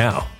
now.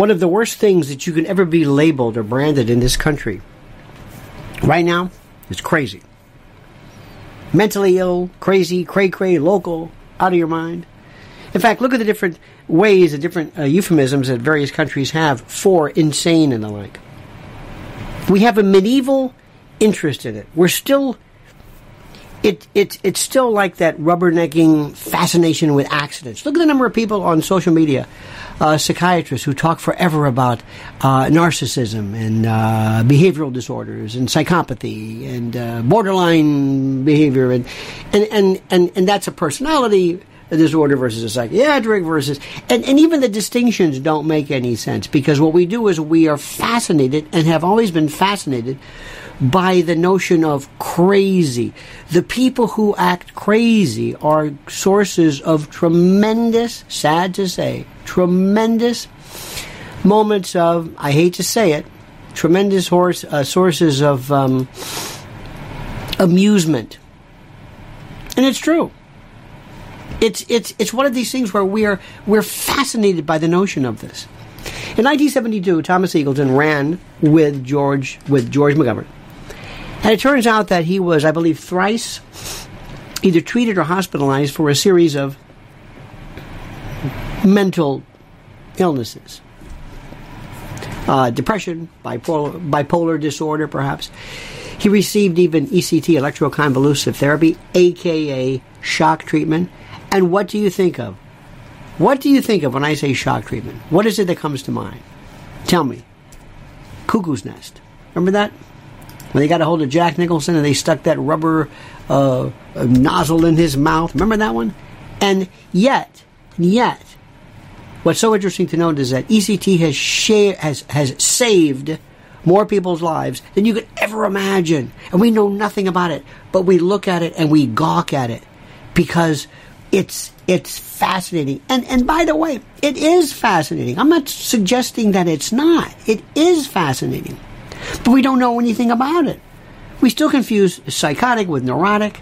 One of the worst things that you can ever be labeled or branded in this country right now is crazy. Mentally ill, crazy, cray cray, local, out of your mind. In fact, look at the different ways, the different uh, euphemisms that various countries have for insane and the like. We have a medieval interest in it. We're still, it, it, it's still like that rubbernecking fascination with accidents. Look at the number of people on social media, uh, psychiatrists who talk forever about uh, narcissism and uh, behavioral disorders and psychopathy and uh, borderline behavior and, and, and, and, and that's a personality disorder versus a psychiatric versus and, and even the distinctions don't make any sense because what we do is we are fascinated and have always been fascinated by the notion of crazy. The people who act crazy are sources of tremendous, sad to say, tremendous moments of, I hate to say it, tremendous horse, uh, sources of um, amusement. And it's true. It's, it's, it's one of these things where we are, we're fascinated by the notion of this. In 1972, Thomas Eagleton ran with George, with George McGovern. And it turns out that he was, I believe, thrice either treated or hospitalized for a series of mental illnesses. Uh, depression, bipolar, bipolar disorder, perhaps. He received even ECT, electroconvulsive therapy, aka shock treatment. And what do you think of? What do you think of when I say shock treatment? What is it that comes to mind? Tell me. Cuckoo's nest. Remember that? When they got a hold of Jack Nicholson and they stuck that rubber uh, nozzle in his mouth. Remember that one? And yet, yet, what's so interesting to note is that ECT has, share, has, has saved more people's lives than you could ever imagine. And we know nothing about it, but we look at it and we gawk at it because it's it's fascinating. And and by the way, it is fascinating. I'm not suggesting that it's not. It is fascinating. But we don't know anything about it. We still confuse psychotic with neurotic.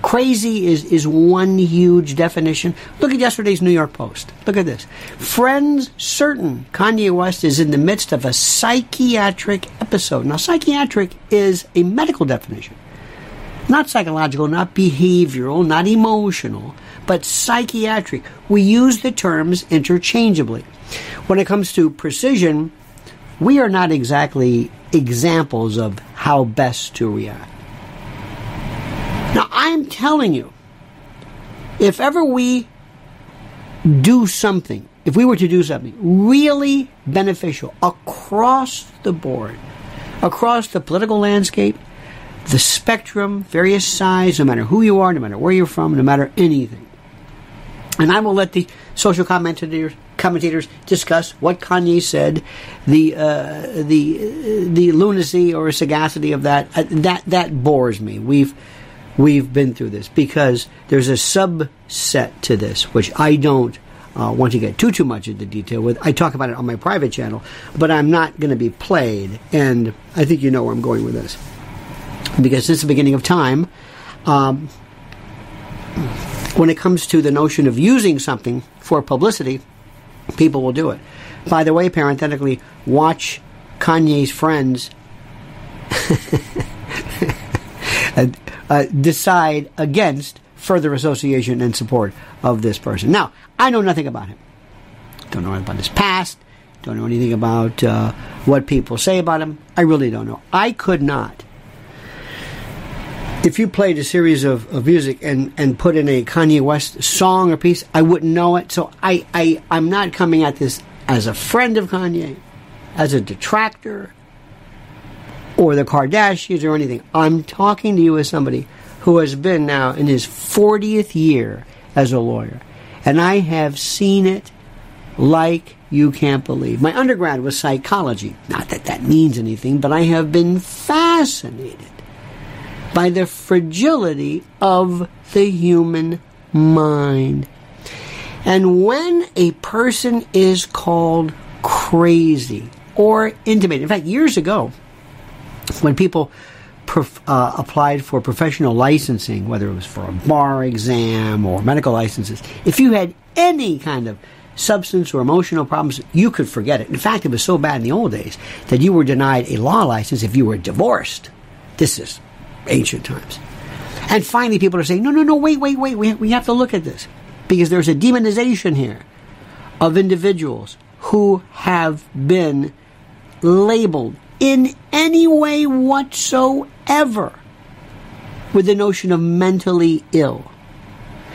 Crazy is, is one huge definition. Look at yesterday's New York Post. Look at this. Friends certain Kanye West is in the midst of a psychiatric episode. Now, psychiatric is a medical definition. Not psychological, not behavioral, not emotional, but psychiatric. We use the terms interchangeably. When it comes to precision, we are not exactly examples of how best to react. Now, I'm telling you, if ever we do something, if we were to do something really beneficial across the board, across the political landscape, the spectrum, various size, no matter who you are, no matter where you're from, no matter anything. And I will let the social commentators commentators discuss what Kanye said, the uh, the the lunacy or sagacity of that. Uh, that that bores me. We've we've been through this because there's a subset to this which I don't uh, want to get too too much into detail with. I talk about it on my private channel, but I'm not going to be played, and I think you know where I'm going with this because since the beginning of time. Um, when it comes to the notion of using something for publicity, people will do it. By the way, parenthetically, watch Kanye's friends uh, decide against further association and support of this person. Now, I know nothing about him. Don't know about his past. Don't know anything about uh, what people say about him. I really don't know. I could not if you played a series of, of music and, and put in a Kanye West song or piece, I wouldn't know it. So I, I, I'm not coming at this as a friend of Kanye, as a detractor, or the Kardashians or anything. I'm talking to you as somebody who has been now in his 40th year as a lawyer. And I have seen it like you can't believe. My undergrad was psychology. Not that that means anything, but I have been fascinated by the fragility of the human mind. And when a person is called crazy or intimated, in fact, years ago, when people uh, applied for professional licensing, whether it was for a bar exam or medical licenses, if you had any kind of substance or emotional problems, you could forget it. In fact, it was so bad in the old days that you were denied a law license if you were divorced. This is ancient times. And finally, people are saying, no, no, no, wait, wait, wait, we, we have to look at this. Because there's a demonization here of individuals who have been labeled in any way whatsoever with the notion of mentally ill.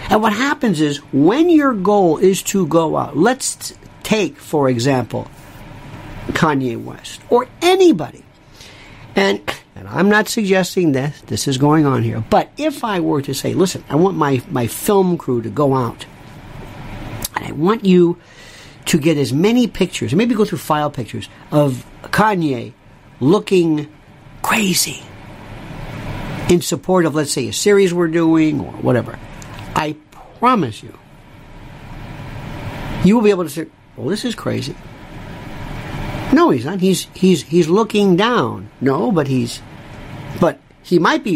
And what happens is when your goal is to go out, let's take, for example, Kanye West or anybody. And and I'm not suggesting that this is going on here, but if I were to say, listen, I want my, my film crew to go out, and I want you to get as many pictures, maybe go through file pictures of Kanye looking crazy, in support of, let's say, a series we're doing or whatever, I promise you, you will be able to say, well, this is crazy. No, he's not. He's he's he's looking down. No, but he's but he might be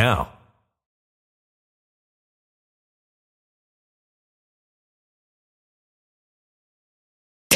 now.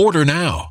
Order now.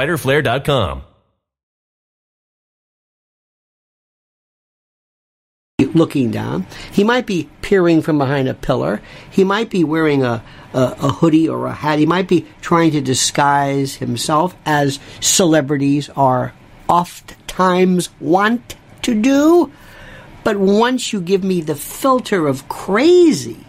Looking down, he might be peering from behind a pillar. He might be wearing a, a, a hoodie or a hat. He might be trying to disguise himself as celebrities are oft times want to do. But once you give me the filter of crazy,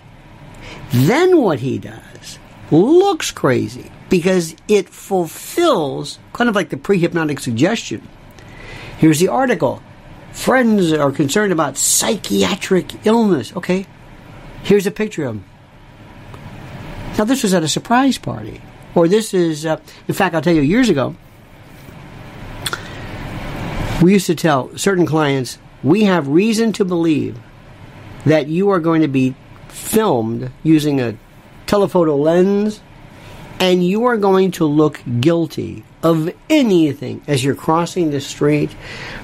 then what he does looks crazy because it fulfills kind of like the pre hypnotic suggestion. Here's the article Friends are concerned about psychiatric illness. Okay, here's a picture of him. Now, this was at a surprise party. Or this is, uh, in fact, I'll tell you, years ago, we used to tell certain clients, we have reason to believe that you are going to be filmed using a telephoto lens and you are going to look guilty of anything as you're crossing the street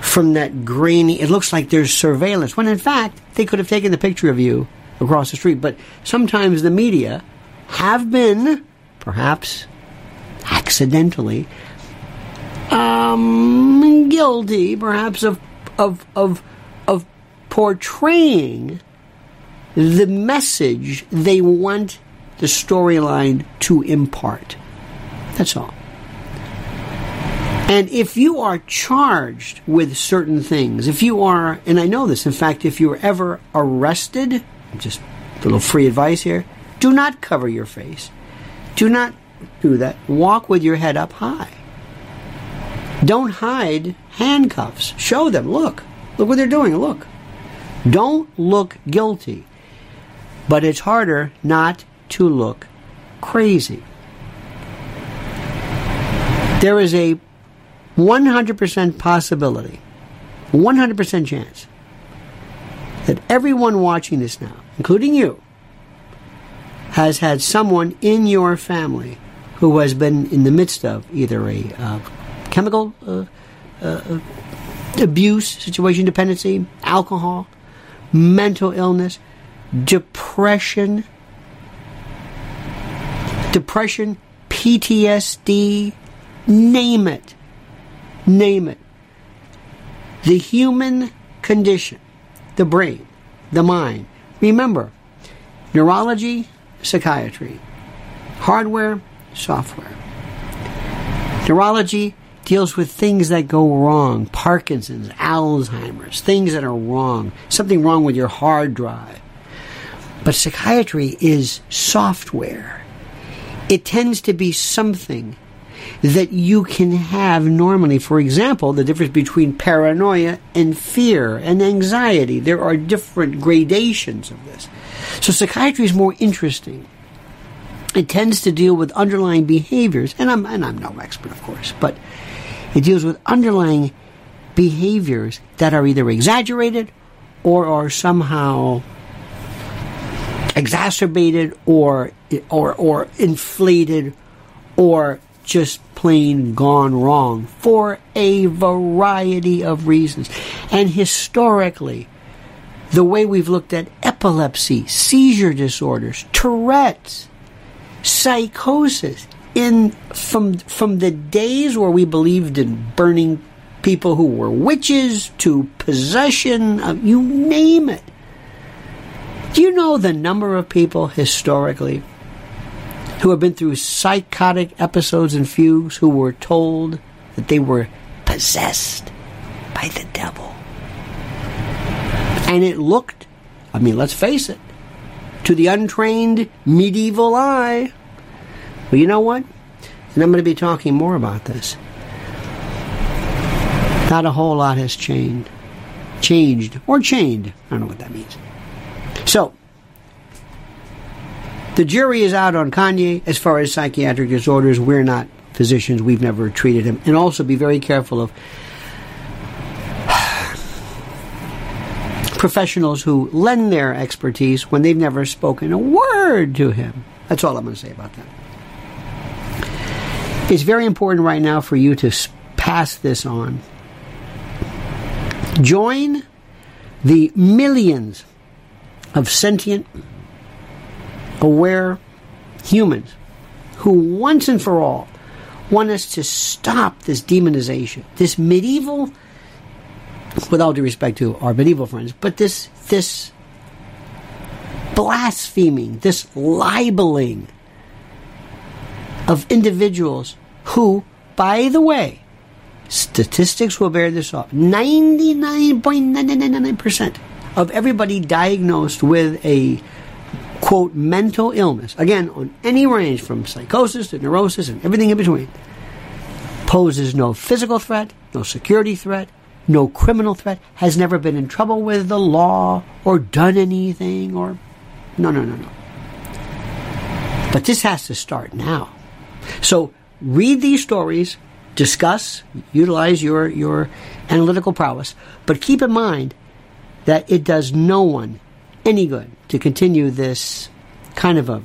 from that grainy it looks like there's surveillance when in fact they could have taken the picture of you across the street. But sometimes the media have been perhaps accidentally um, guilty perhaps of of of of portraying the message they want the storyline to impart. That's all. And if you are charged with certain things, if you are, and I know this, in fact, if you're ever arrested, just a little free advice here, do not cover your face. Do not do that. Walk with your head up high. Don't hide handcuffs. Show them. Look. Look what they're doing. Look. Don't look guilty. But it's harder not to look crazy. There is a 100% possibility, 100% chance that everyone watching this now, including you, has had someone in your family who has been in the midst of either a uh, chemical uh, uh, abuse situation, dependency, alcohol, mental illness, depression, depression, PTSD, name it. Name it. The human condition, the brain, the mind. Remember, neurology, psychiatry, hardware, software. Neurology deals with things that go wrong Parkinson's, Alzheimer's, things that are wrong, something wrong with your hard drive. But psychiatry is software. It tends to be something that you can have normally. For example, the difference between paranoia and fear and anxiety. There are different gradations of this. So psychiatry is more interesting. It tends to deal with underlying behaviors, and I'm, and I'm no expert, of course, but it deals with underlying behaviors that are either exaggerated or are somehow exacerbated or or or inflated or just plain gone wrong for a variety of reasons. And historically, the way we've looked at epilepsy, seizure disorders, Tourette's, psychosis, in from from the days where we believed in burning people who were witches to possession of you name it. Do you know the number of people historically who have been through psychotic episodes and fugues who were told that they were possessed by the devil. And it looked, I mean, let's face it, to the untrained medieval eye. Well, you know what? And I'm going to be talking more about this. Not a whole lot has changed. Changed. Or chained. I don't know what that means. So, the jury is out on Kanye as far as psychiatric disorders. We're not physicians. We've never treated him. And also be very careful of professionals who lend their expertise when they've never spoken a word to him. That's all I'm going to say about that. It's very important right now for you to pass this on. Join the millions of sentient aware humans who once and for all want us to stop this demonization, this medieval, with all due respect to our medieval friends, but this this blaspheming, this libeling of individuals who, by the way, statistics will bear this off. 99.999% of everybody diagnosed with a quote, mental illness, again, on any range from psychosis to neurosis and everything in between, poses no physical threat, no security threat, no criminal threat, has never been in trouble with the law or done anything or. No, no, no, no. But this has to start now. So read these stories, discuss, utilize your, your analytical prowess, but keep in mind that it does no one any good to continue this kind of a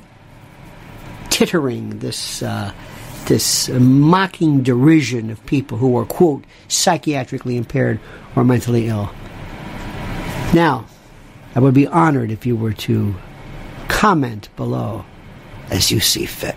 tittering, this uh, this mocking derision of people who are quote psychiatrically impaired or mentally ill. Now, I would be honored if you were to comment below as you see fit.